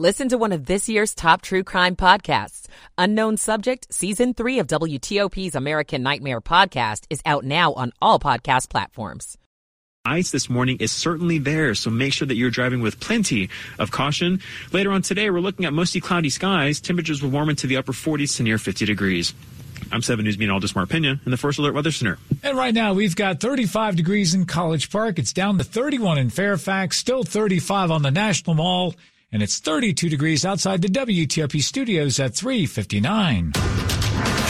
Listen to one of this year's top true crime podcasts. Unknown Subject, Season 3 of WTOP's American Nightmare podcast is out now on all podcast platforms. Ice this morning is certainly there, so make sure that you're driving with plenty of caution. Later on today, we're looking at mostly cloudy skies. Temperatures will warm into the upper 40s to near 50 degrees. I'm 7 News meteorologist Mark Pena in the First Alert Weather Center. And right now, we've got 35 degrees in College Park. It's down to 31 in Fairfax, still 35 on the National Mall, and it's 32 degrees outside the WTOP studios at 359.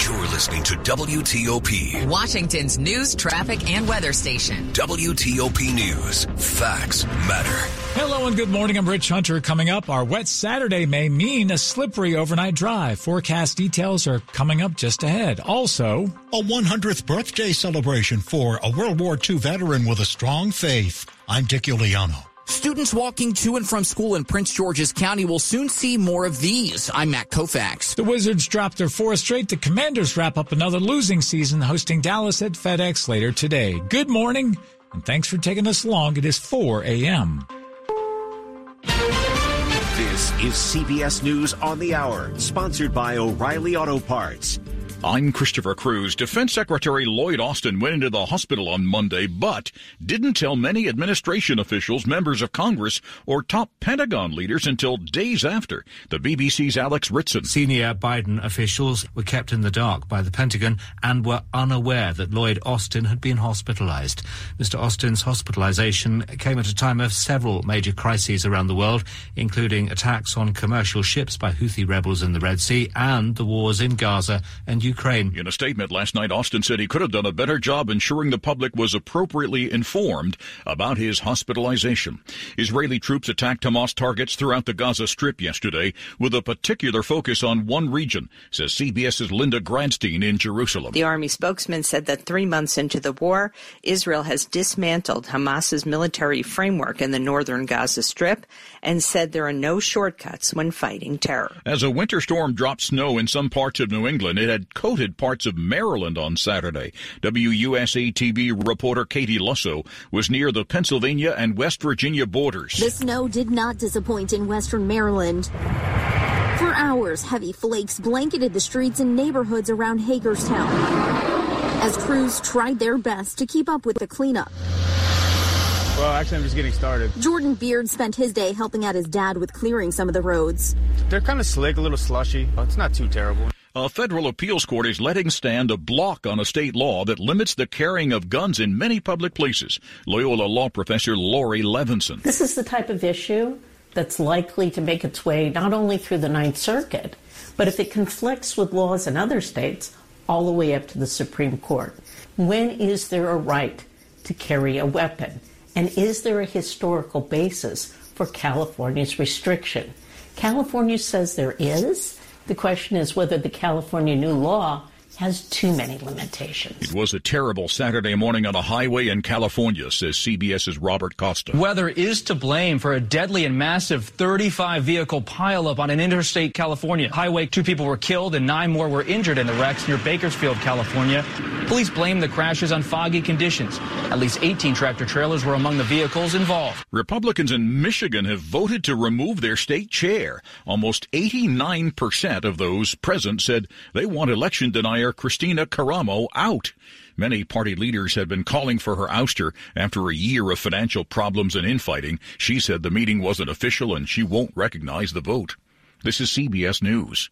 You're listening to WTOP. Washington's news, traffic, and weather station. WTOP News. Facts matter. Hello and good morning. I'm Rich Hunter. Coming up, our wet Saturday may mean a slippery overnight drive. Forecast details are coming up just ahead. Also, a 100th birthday celebration for a World War II veteran with a strong faith. I'm Dick Uliano. Students walking to and from school in Prince George's County will soon see more of these. I'm Matt Koufax. The Wizards dropped their fourth straight. The Commanders wrap up another losing season hosting Dallas at FedEx later today. Good morning, and thanks for taking us along. It is 4 a.m. This is CBS News on the Hour, sponsored by O'Reilly Auto Parts. I'm Christopher Cruz. Defense Secretary Lloyd Austin went into the hospital on Monday, but didn't tell many administration officials, members of Congress, or top Pentagon leaders until days after. The BBC's Alex Ritson. Senior Biden officials were kept in the dark by the Pentagon and were unaware that Lloyd Austin had been hospitalized. Mr. Austin's hospitalization came at a time of several major crises around the world, including attacks on commercial ships by Houthi rebels in the Red Sea and the wars in Gaza and Ukraine. In a statement last night, Austin said he could have done a better job ensuring the public was appropriately informed about his hospitalization. Israeli troops attacked Hamas targets throughout the Gaza Strip yesterday with a particular focus on one region, says CBS's Linda Gradstein in Jerusalem. The army spokesman said that three months into the war, Israel has dismantled Hamas's military framework in the northern Gaza Strip and said there are no shortcuts when fighting terror. As a winter storm dropped snow in some parts of New England, it had coated parts of Maryland on Saturday. WUSA TV reporter Katie Lusso was near the Pennsylvania and West Virginia borders. The snow did not disappoint in western Maryland. For hours, heavy flakes blanketed the streets and neighborhoods around Hagerstown as crews tried their best to keep up with the cleanup. Well, actually, I'm just getting started. Jordan Beard spent his day helping out his dad with clearing some of the roads. They're kind of slick, a little slushy. It's not too terrible. A federal appeals court is letting stand a block on a state law that limits the carrying of guns in many public places. Loyola law professor Laurie Levenson. This is the type of issue that's likely to make its way not only through the Ninth Circuit, but if it conflicts with laws in other states, all the way up to the Supreme Court. When is there a right to carry a weapon? And is there a historical basis for California's restriction? California says there is. The question is whether the California new law has too many limitations. It was a terrible Saturday morning on a highway in California, says CBS's Robert Costa. Weather is to blame for a deadly and massive 35 vehicle pileup on an interstate California highway. Two people were killed and nine more were injured in the wrecks near Bakersfield, California. Police blame the crashes on foggy conditions. At least 18 tractor trailers were among the vehicles involved. Republicans in Michigan have voted to remove their state chair. Almost 89% of those present said they want election denier Christina Karamo out. Many party leaders had been calling for her ouster after a year of financial problems and infighting. She said the meeting wasn't official and she won't recognize the vote. This is CBS News.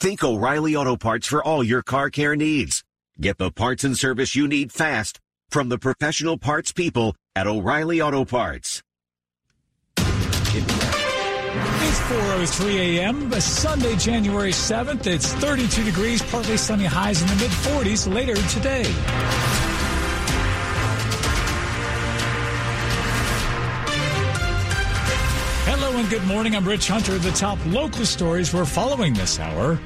Think O'Reilly Auto Parts for all your car care needs. Get the parts and service you need fast from the professional parts people at O'Reilly Auto Parts. It's 4.03 a.m., Sunday, January 7th. It's 32 degrees, partly sunny highs in the mid-40s later today. Hello and good morning. I'm Rich Hunter. The top local stories we're following this hour.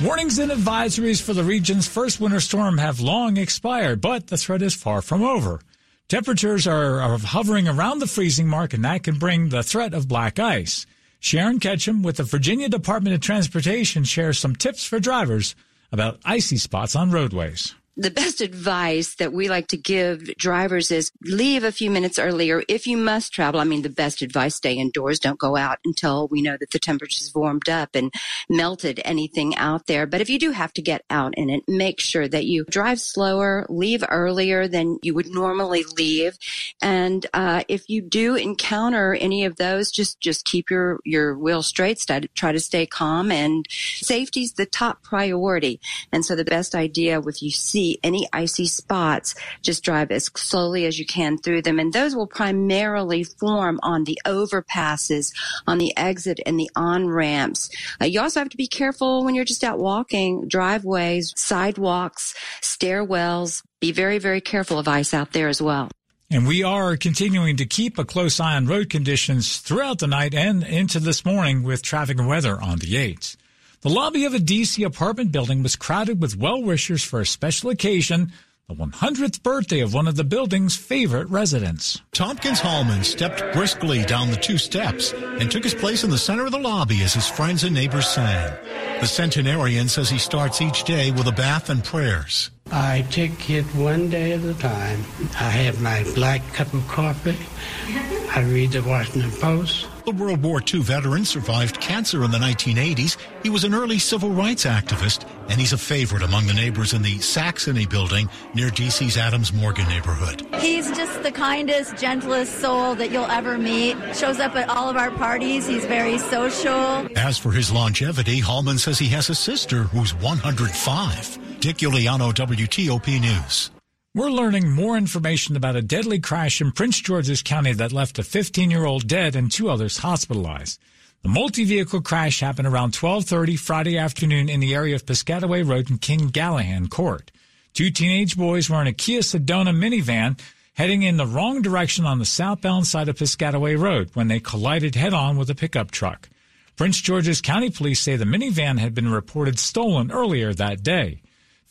Warnings and advisories for the region's first winter storm have long expired, but the threat is far from over. Temperatures are, hovering around the freezing mark, and that can bring the threat of black ice. Sharon Ketchum with the Virginia Department of Transportation shares some tips for drivers about icy spots on roadways the best advice that we like to give drivers is leave a few minutes earlier if you must travel. I mean, the best advice, stay indoors. Don't go out until we know that the temperature's warmed up and melted anything out there. But if you do have to get out in it, make sure that you drive slower, leave earlier than you would normally leave. And, uh, if you do encounter any of those, just, just keep your, your wheel straight, try to stay calm and safety's the top priority. And so the best idea with you see see any icy spots, just drive as slowly as you can through them. And those will primarily form on the overpasses, on the exit and the on ramps. Uh, you also have to be careful when you're just out walking, driveways, sidewalks, stairwells. Be very, very careful of ice out there as well. And we are continuing to keep a close eye on road conditions throughout the night and into this morning with traffic and weather on the 8th. The lobby of a D.C. apartment building was crowded with well-wishers for a special occasion, the 100th birthday of one of the building's favorite residents. Tompkins Hallman stepped briskly down the two steps and took his place in the center of the lobby as his friends and neighbors sang. The centenarian says he starts each day with a bath and prayers. I take it one day at a time. I have my black cup of coffee. I read the Washington Post. The World War II veteran survived cancer in the 1980s. He was an early civil rights activist, and he's a favorite among the neighbors in the Saxony building near DC's Adams Morgan neighborhood. He's just the kindest, gentlest soul that you'll ever meet. Shows up at all of our parties. He's very social. As for his longevity, Hallman says he has a sister who's 105. Dick Uliano, WTOP News. We're learning more information about a deadly crash in Prince George's County that left a 15-year-old dead and two others hospitalized. The multi-vehicle crash happened around 12:30 Friday afternoon in the area of Piscataway Road and King Gallahan Court. Two teenage boys were in a Kia Sedona minivan heading in the wrong direction on the southbound side of Piscataway Road when they collided head-on with a pickup truck. Prince George's County Police say the minivan had been reported stolen earlier that day.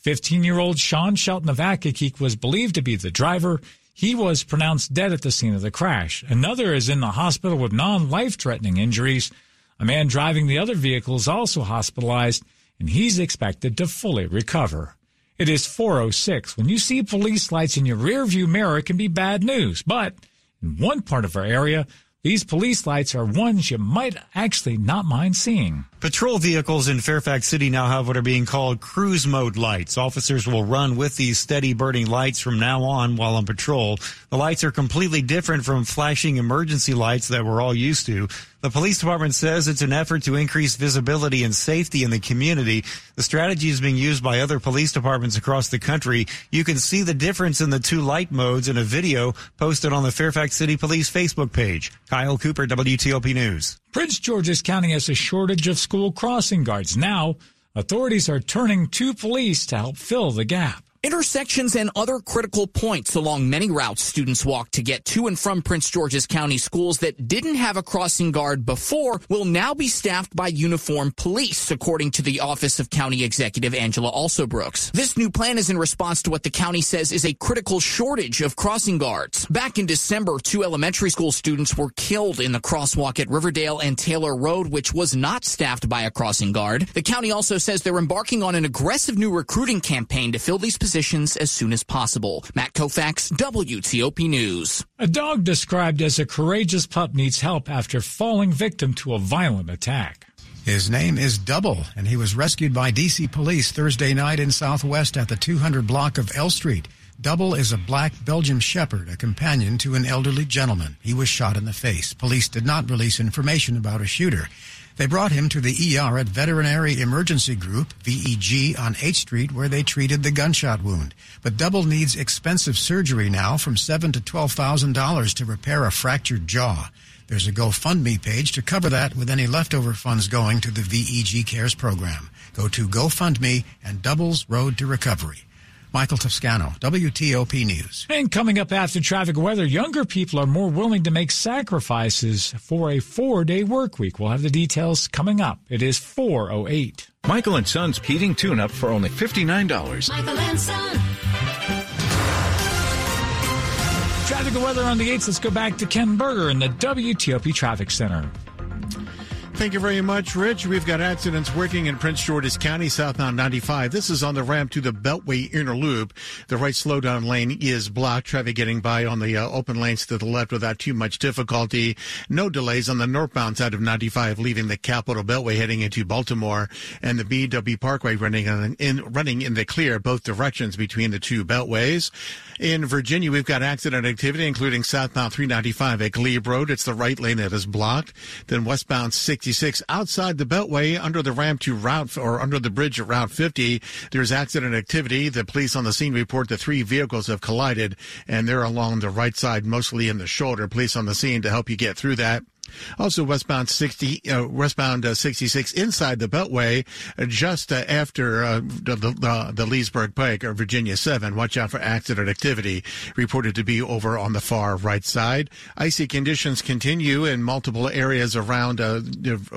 15 year old Sean Shelton of Accokeek was believed to be the driver. He was pronounced dead at the scene of the crash. Another is in the hospital with non life threatening injuries. A man driving the other vehicle is also hospitalized, and he's expected to fully recover. It is 406. When you see police lights in your rearview mirror, it can be bad news. But in one part of our area, these police lights are ones you might actually not mind seeing. Patrol vehicles in Fairfax City now have what are being called cruise mode lights. Officers will run with these steady burning lights from now on while on patrol. The lights are completely different from flashing emergency lights that we're all used to. The police department says it's an effort to increase visibility and safety in the community. The strategy is being used by other police departments across the country. You can see the difference in the two light modes in a video posted on the Fairfax City Police Facebook page. Kyle Cooper, WTOP News. Prince George's County has a shortage of school crossing guards. Now, authorities are turning to police to help fill the gap. Intersections and other critical points along many routes students walk to get to and from Prince George's County schools that didn't have a crossing guard before will now be staffed by uniformed police, according to the Office of County Executive Angela Alsobrooks. This new plan is in response to what the county says is a critical shortage of crossing guards. Back in December, two elementary school students were killed in the crosswalk at Riverdale and Taylor Road, which was not staffed by a crossing guard. The county also says they're embarking on an aggressive new recruiting campaign to fill these positions positions as soon as possible. Matt Koufax, WTOP News. A dog described as a courageous pup needs help after falling victim to a violent attack. His name is Double, and he was rescued by DC police Thursday night in Southwest at the 200 block of L Street. Double is a black Belgian Shepherd, a companion to an elderly gentleman. He was shot in the face. Police did not release information about a shooter. They brought him to the ER at Veterinary Emergency Group, VEG, on 8th Street where they treated the gunshot wound. But Double needs expensive surgery now from seven to $12,000 to repair a fractured jaw. There's a GoFundMe page to cover that with any leftover funds going to the VEG Cares program. Go to GoFundMe and Double's Road to Recovery. Michael Toscano, WTOP News. And coming up after traffic weather, younger people are more willing to make sacrifices for a four day work week. We'll have the details coming up. It is 408. Michael and Son's heating tune up for only $59. Michael and Son. Traffic and weather on the 8th. Let's go back to Ken Berger in the WTOP Traffic Center. Thank you very much, Rich. We've got accidents working in Prince George's County, southbound 95. This is on the ramp to the Beltway Inner Loop. The right slowdown lane is blocked. Traffic getting by on the uh, open lanes to the left without too much difficulty. No delays on the northbound side of 95, leaving the Capital Beltway heading into Baltimore, and the BW Parkway running in running in the clear both directions between the two beltways. In Virginia, we've got accident activity, including southbound 395 at Glebe Road. It's the right lane that is blocked. Then westbound 66 outside the Beltway under the ramp to Route or under the bridge at Route 50. There's accident activity. The police on the scene report the three vehicles have collided and they're along the right side, mostly in the shoulder. Police on the scene to help you get through that. Also, westbound 60, uh, westbound uh, 66 inside the Beltway, uh, just uh, after uh, the, the, Leesburg Pike or Virginia 7. Watch out for accident activity reported to be over on the far right side. Icy conditions continue in multiple areas around uh,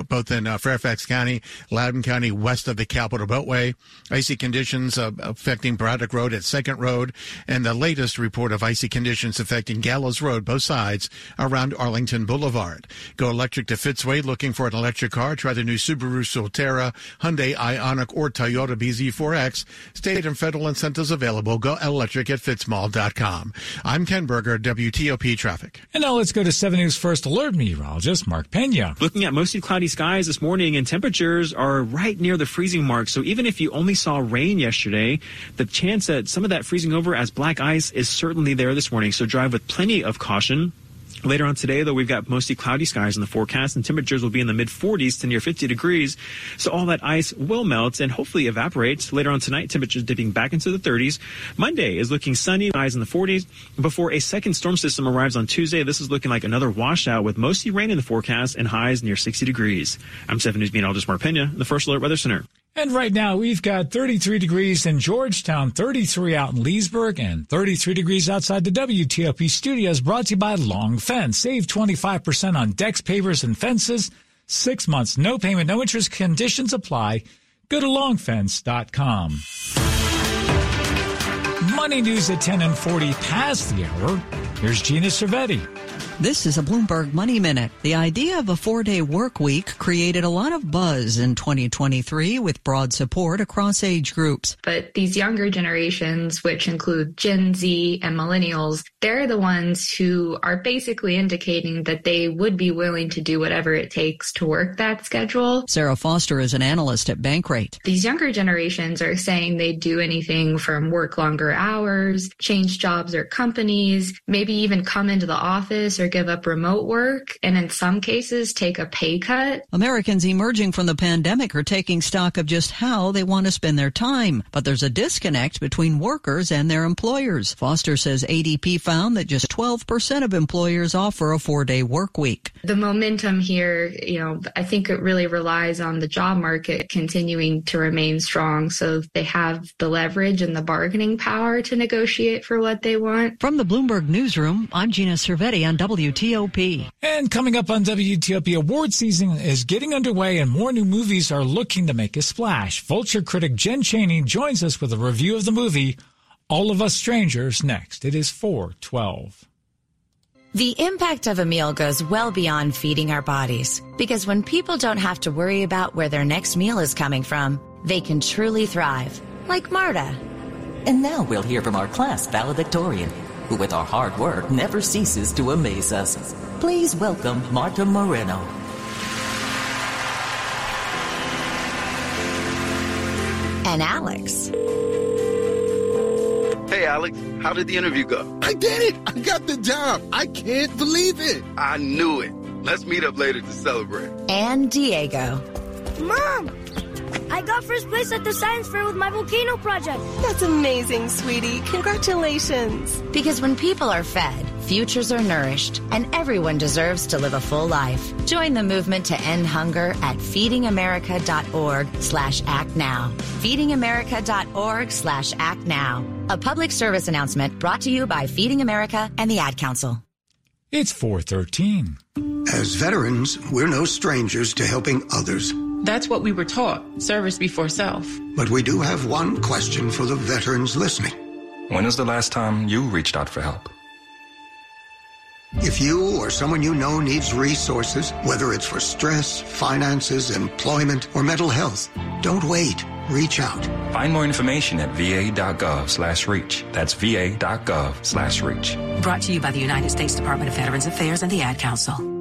both in Fairfax County, Loudoun County, west of the Capital Beltway. Icy conditions affecting Braddock Road at Second Road, and the latest report of icy conditions affecting Gallows Road, both sides around Arlington Boulevard. Go electric to Fitzway looking for an electric car. Try the new Subaru Solterra, Hyundai Ioniq, or Toyota BZ4X. State and federal incentives available. Go electric at fitzmall.com. I'm Ken Berger, WTOP Traffic. And now let's go to 7 News First Alert meteorologist Mark Pena. Looking at mostly cloudy skies this morning and temperatures are right near the freezing mark. So even if you only saw rain yesterday, the chance that some of that freezing over as black ice is certainly there this morning. So drive with plenty of caution. Later on today, though, we've got mostly cloudy skies in the forecast, and temperatures will be in the mid 40s to near 50 degrees. So all that ice will melt and hopefully evaporate. Later on tonight, temperatures dipping back into the 30s. Monday is looking sunny, highs in the 40s. Before a second storm system arrives on Tuesday, this is looking like another washout with mostly rain in the forecast and highs near 60 degrees. I'm 7 News meteorologist Mark Pena, the First Alert Weather Center. And right now we've got 33 degrees in Georgetown, 33 out in Leesburg, and 33 degrees outside the WTOP studios brought to you by Long Fence. Save 25% on decks, pavers, and fences. Six months, no payment, no interest conditions apply. Go to longfence.com. Money news at 10 and 40 past the hour. Here's Gina Cervetti. This is a Bloomberg Money Minute. The idea of a four day work week created a lot of buzz in 2023 with broad support across age groups. But these younger generations, which include Gen Z and millennials, they're the ones who are basically indicating that they would be willing to do whatever it takes to work that schedule. Sarah Foster is an analyst at Bankrate. These younger generations are saying they'd do anything from work longer hours, change jobs or companies, maybe even come into the office or give up remote work, and in some cases, take a pay cut. Americans emerging from the pandemic are taking stock of just how they want to spend their time. But there's a disconnect between workers and their employers. Foster says ADP found that just 12% of employers offer a four day work week. The momentum here, you know, I think it really relies on the job market continuing to remain strong. So they have the leverage and the bargaining power to negotiate for what they want. From the Bloomberg Newsroom, I'm Gina Cervetti on WTOP. And coming up on WTOP, award season is getting underway and more new movies are looking to make a splash. Vulture critic Jen Chaney joins us with a review of the movie All of Us Strangers next. It is 412. The impact of a meal goes well beyond feeding our bodies because when people don't have to worry about where their next meal is coming from, they can truly thrive, like Marta. And now we'll hear from our class valedictorian, who with our hard work never ceases to amaze us. Please welcome Marta Moreno. And Alex. Hey, Alex, how did the interview go? I did it! I got the job! I can't believe it! I knew it. Let's meet up later to celebrate. And Diego. Mom! I got first place at the science fair with my volcano project. That's amazing, sweetie. Congratulations. Because when people are fed, futures are nourished, and everyone deserves to live a full life. Join the movement to end hunger at feedingamerica.org slash act now. Feedingamerica.org slash act now. A public service announcement brought to you by Feeding America and the Ad Council. It's 413. As veterans, we're no strangers to helping others. That's what we were taught service before self. But we do have one question for the veterans listening. When is the last time you reached out for help? If you or someone you know needs resources, whether it's for stress, finances, employment, or mental health, don't wait. Reach out. Find more information at va.gov slash reach. That's va.gov slash reach. Brought to you by the United States Department of Veterans Affairs and the Ad Council.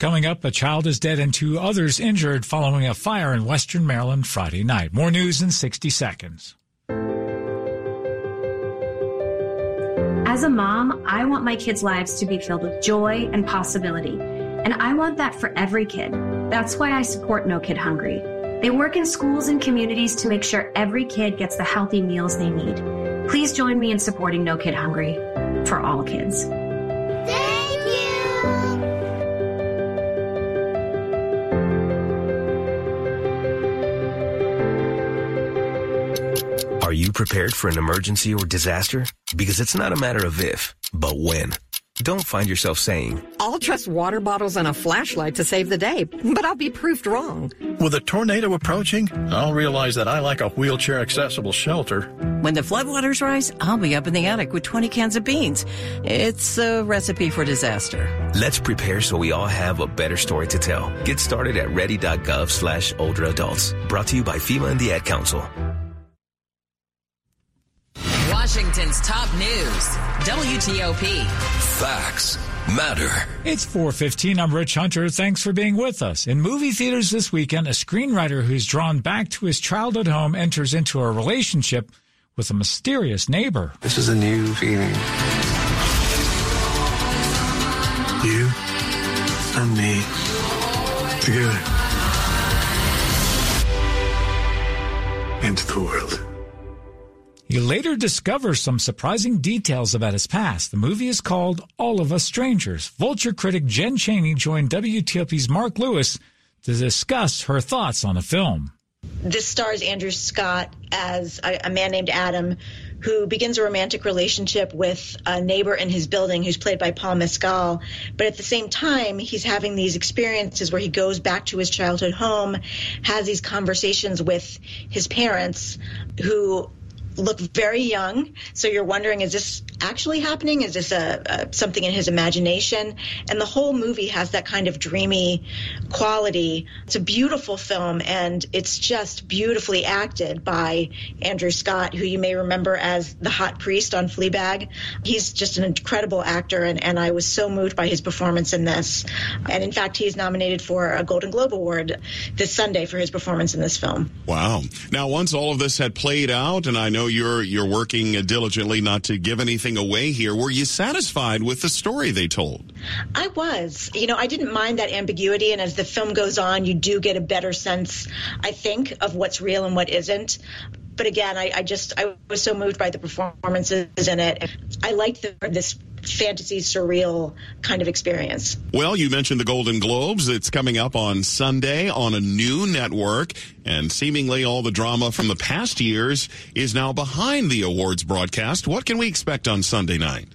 Coming up, a child is dead and two others injured following a fire in western Maryland Friday night. More news in 60 seconds. As a mom, I want my kids' lives to be filled with joy and possibility. And I want that for every kid. That's why I support No Kid Hungry. They work in schools and communities to make sure every kid gets the healthy meals they need. Please join me in supporting No Kid Hungry for all kids. Prepared for an emergency or disaster? Because it's not a matter of if, but when. Don't find yourself saying, I'll trust water bottles and a flashlight to save the day, but I'll be proved wrong. With a tornado approaching, I'll realize that I like a wheelchair accessible shelter. When the floodwaters rise, I'll be up in the attic with 20 cans of beans. It's a recipe for disaster. let's prepare so we all have a better story to tell. Get started at ready.gov slash older adults. Brought to you by FEMA and the Ad Council. Washington's top news. WTOP. Facts matter. It's 415. I'm Rich Hunter. Thanks for being with us. In movie theaters this weekend, a screenwriter who's drawn back to his childhood home enters into a relationship with a mysterious neighbor. This is a new feeling. You and me together. Into the world. He later discovers some surprising details about his past. The movie is called All of Us Strangers. Vulture critic Jen Chaney joined WTOP's Mark Lewis to discuss her thoughts on the film. This stars Andrew Scott as a, a man named Adam who begins a romantic relationship with a neighbor in his building who's played by Paul Mescal. But at the same time, he's having these experiences where he goes back to his childhood home, has these conversations with his parents who look very young. So you're wondering, is this actually happening? Is this a, a something in his imagination? And the whole movie has that kind of dreamy quality. It's a beautiful film, and it's just beautifully acted by Andrew Scott, who you may remember as the hot priest on Fleabag. He's just an incredible actor, and, and I was so moved by his performance in this. And in fact, he's nominated for a Golden Globe Award this Sunday for his performance in this film. Wow. Now, once all of this had played out, and I know you're you're working diligently not to give anything away here, were you satisfied with the story they told? I was. You know, I didn't mind that ambiguity, and as the film goes on, you do get a better sense, I think, of what's real and what isn't. But again, I, I just I was so moved by the performances in it. I liked the, this fantasy surreal kind of experience. Well, you mentioned the Golden Globes. It's coming up on Sunday on a new network, and seemingly all the drama from the past years is now behind the awards broadcast. What can we expect on Sunday night?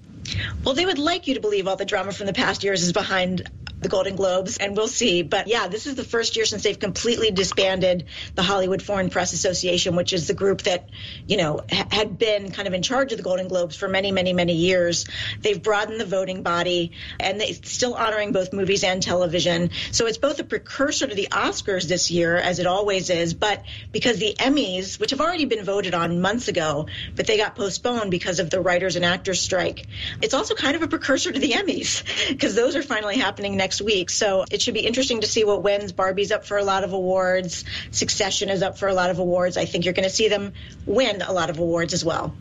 Well, they would like you to believe all the drama from the past years is behind the Golden Globes, and we'll see. But yeah, this is the first year since they've completely disbanded the Hollywood Foreign Press Association, which is the group that, you know, ha- had been kind of in charge of the Golden Globes for many, many, many years. They've broadened the voting body, and they're still honoring both movies and television. So it's both a precursor to the Oscars this year, as it always is, but because the Emmys, which have already been voted on months ago, but they got postponed because of the writers and actors strike. It's also kind of a precursor to the Emmys because those are finally happening next week. So it should be interesting to see what wins. Barbie's up for a lot of awards. Succession is up for a lot of awards. I think you're going to see them win a lot of awards as well.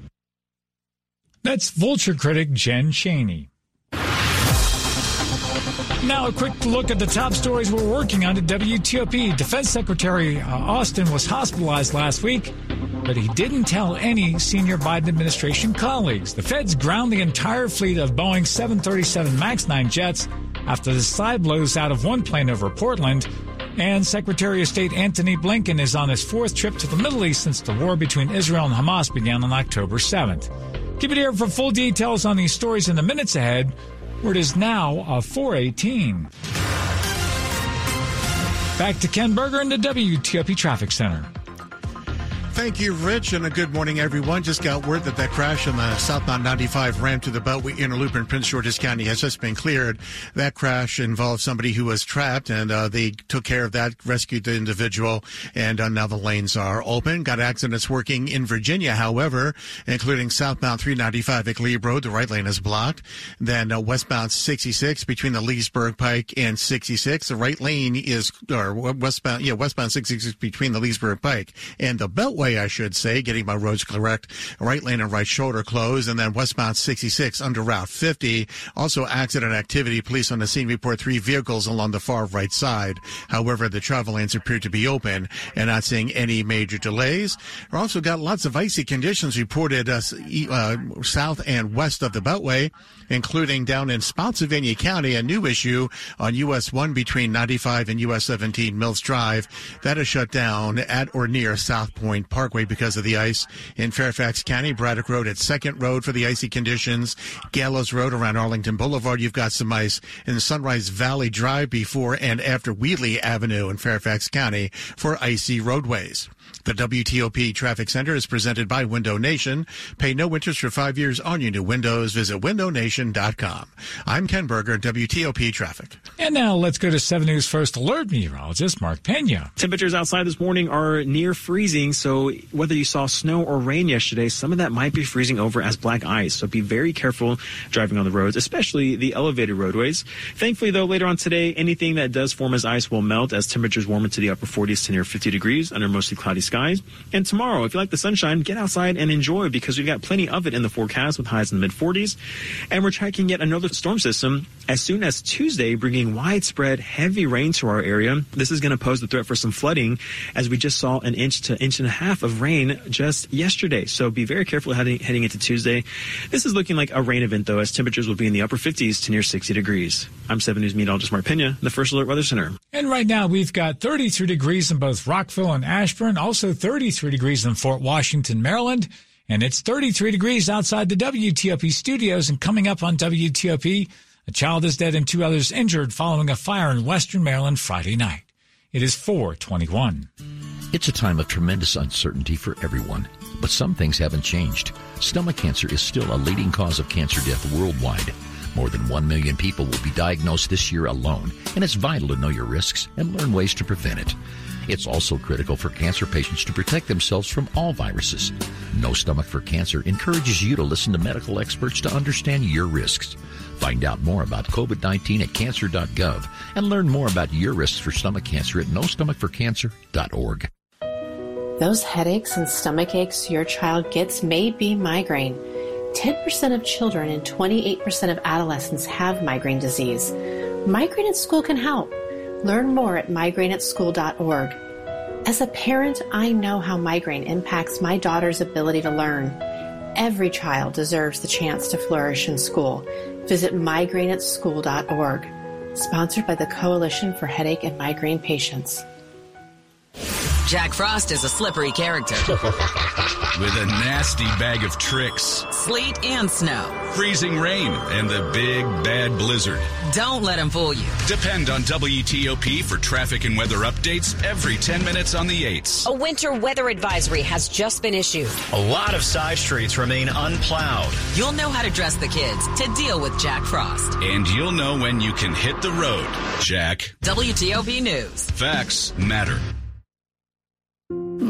That's vulture critic Jen Chaney. Now, a quick look at the top stories we're working on at WTOP. Defense Secretary uh, Austin was hospitalized last week, but he didn't tell any senior Biden administration colleagues. The feds ground the entire fleet of Boeing 737 MAX 9 jets after the side blows out of one plane over Portland. And Secretary of State Antony Blinken is on his fourth trip to the Middle East since the war between Israel and Hamas began on October 7th. Keep it here for full details on these stories in the minutes ahead where it is now a 418. Back to Ken Berger in the WTOP Traffic Center. Thank you, Rich, and a good morning, everyone. Just got word that that crash on the southbound 95 ramp to the Beltway Inner Loop in Prince George's County has just been cleared. That crash involved somebody who was trapped, and uh, they took care of that, rescued the individual, and uh, now the lanes are open. Got accidents working in Virginia, however, including southbound 395 at Glebe Road. The right lane is blocked. Then uh, westbound 66 between the Leesburg Pike and 66. The right lane is, or westbound, yeah, westbound 66 between the Leesburg Pike and the Beltway way, I should say, getting my roads correct. Right lane and right shoulder closed, and then westbound 66 under Route 50. Also, accident activity. Police on the scene report three vehicles along the far right side. However, the travel lanes appear to be open and not seeing any major delays. We've also got lots of icy conditions reported uh, uh, south and west of the Beltway, including down in Spotsylvania County, a new issue on US 1 between 95 and US 17 Mills Drive. That is shut down at or near South Point Parkway because of the ice. In Fairfax County, Braddock Road at Second Road for the icy conditions. Gallows Road around Arlington Boulevard, you've got some ice. In Sunrise Valley Drive before and after Wheatley Avenue in Fairfax County for icy roadways. The WTOP Traffic Center is presented by Window Nation. Pay no interest for five years on your new windows. Visit windownation.com. I'm Ken Berger, WTOP Traffic. And now let's go to 7 News First Alert meteorologist Mark Pena. Temperatures outside this morning are near freezing, so whether you saw snow or rain yesterday, some of that might be freezing over as black ice. So be very careful driving on the roads, especially the elevated roadways. Thankfully, though, later on today, anything that does form as ice will melt as temperatures warm into the upper 40s to near 50 degrees under mostly cloudy skies. Guys, and tomorrow, if you like the sunshine, get outside and enjoy because we've got plenty of it in the forecast with highs in the mid 40s. And we're tracking yet another storm system as soon as Tuesday, bringing widespread heavy rain to our area. This is going to pose the threat for some flooding as we just saw an inch to inch and a half of rain just yesterday. So be very careful heading, heading into Tuesday. This is looking like a rain event though, as temperatures will be in the upper 50s to near 60 degrees. I'm 7 News meteorologist Mark Pena, the First Alert Weather Center. And right now we've got 33 degrees in both Rockville and Ashburn, also 33 degrees in Fort Washington, Maryland. And it's 33 degrees outside the WTOP studios and coming up on WTOP. A child is dead and two others injured following a fire in western Maryland Friday night. It is 421. It's a time of tremendous uncertainty for everyone, but some things haven't changed. Stomach cancer is still a leading cause of cancer death worldwide. More than 1 million people will be diagnosed this year alone, and it's vital to know your risks and learn ways to prevent it. It's also critical for cancer patients to protect themselves from all viruses. No Stomach for Cancer encourages you to listen to medical experts to understand your risks. Find out more about COVID-19 at cancer.gov and learn more about your risks for stomach cancer at nostomachforcancer.org. Those headaches and stomach aches your child gets may be migraine. 10% of children and 28% of adolescents have migraine disease. Migraine at School can help. Learn more at migraineatschool.org. As a parent, I know how migraine impacts my daughter's ability to learn. Every child deserves the chance to flourish in school. Visit migraineatschool.org. Sponsored by the Coalition for Headache and Migraine Patients. Jack Frost is a slippery character. with a nasty bag of tricks. Sleet and snow. Freezing rain and the big bad blizzard. Don't let him fool you. Depend on WTOP for traffic and weather updates every 10 minutes on the 8s. A winter weather advisory has just been issued. A lot of side streets remain unplowed. You'll know how to dress the kids to deal with Jack Frost. And you'll know when you can hit the road, Jack. WTOP News. Facts matter.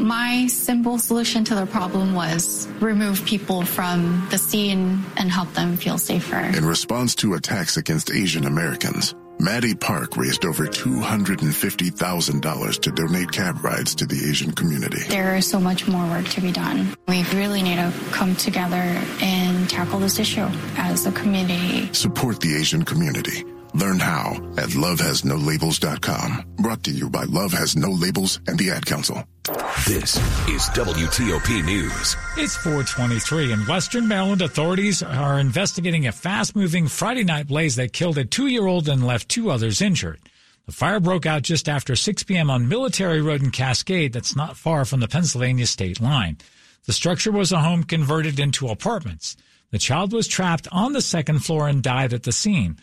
My simple solution to the problem was remove people from the scene and help them feel safer. In response to attacks against Asian Americans, Maddie Park raised over $250,000 to donate cab rides to the Asian community. There is so much more work to be done. We really need to come together and tackle this issue as a community. Support the Asian community. Learn how at lovehasnolabels.com. Brought to you by Love Has No Labels and the Ad Council. This is WTOP News. It's 423. In Western Maryland, authorities are investigating a fast moving Friday night blaze that killed a two year old and left two others injured. The fire broke out just after 6 p.m. on Military Road in Cascade, that's not far from the Pennsylvania state line. The structure was a home converted into apartments. The child was trapped on the second floor and died at the scene.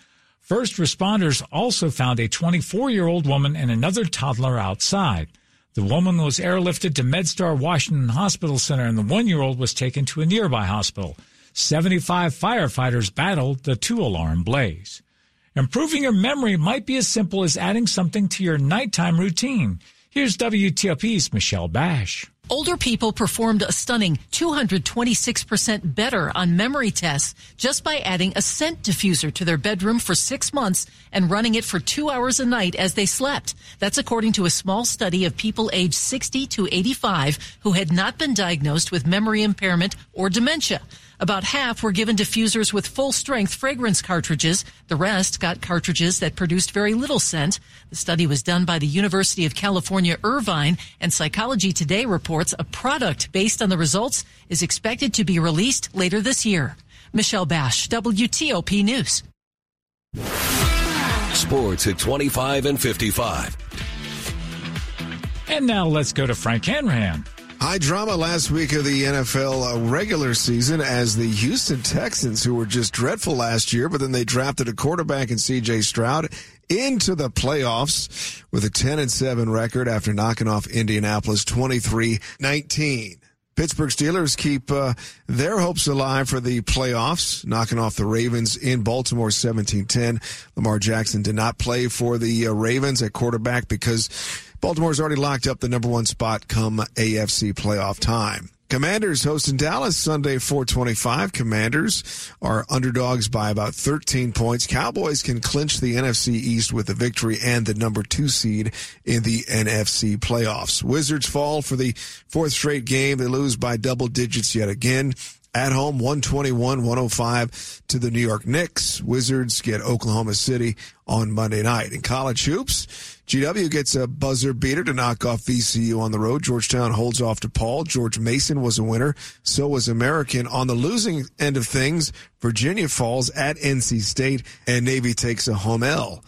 First responders also found a 24 year old woman and another toddler outside. The woman was airlifted to MedStar Washington Hospital Center and the one year old was taken to a nearby hospital. 75 firefighters battled the two alarm blaze. Improving your memory might be as simple as adding something to your nighttime routine. Here's WTOP's Michelle Basch. Older people performed a stunning 226% better on memory tests just by adding a scent diffuser to their bedroom for six months and running it for two hours a night as they slept. That's according to a small study of people aged 60 to 85 who had not been diagnosed with memory impairment or dementia. About half were given diffusers with full strength fragrance cartridges. The rest got cartridges that produced very little scent. The study was done by the University of California, Irvine, and Psychology Today reports a product based on the results is expected to be released later this year. Michelle Basch, WTOP News. Sports at 25 and 55. And now let's go to Frank Hanrahan. High drama last week of the NFL uh, regular season as the Houston Texans, who were just dreadful last year, but then they drafted a quarterback in CJ Stroud into the playoffs with a 10 and 7 record after knocking off Indianapolis 23-19. Pittsburgh Steelers keep uh, their hopes alive for the playoffs, knocking off the Ravens in Baltimore 17-10. Lamar Jackson did not play for the uh, Ravens at quarterback because Baltimore's already locked up the number one spot come AFC playoff time. Commanders hosting Dallas Sunday 425. Commanders are underdogs by about 13 points. Cowboys can clinch the NFC East with a victory and the number two seed in the NFC playoffs. Wizards fall for the fourth straight game. They lose by double digits yet again. At home, 121-105 to the New York Knicks. Wizards get Oklahoma City on Monday night. In college hoops, GW gets a buzzer beater to knock off VCU on the road. Georgetown holds off DePaul. George Mason was a winner. So was American. On the losing end of things, Virginia falls at NC State and Navy takes a home L.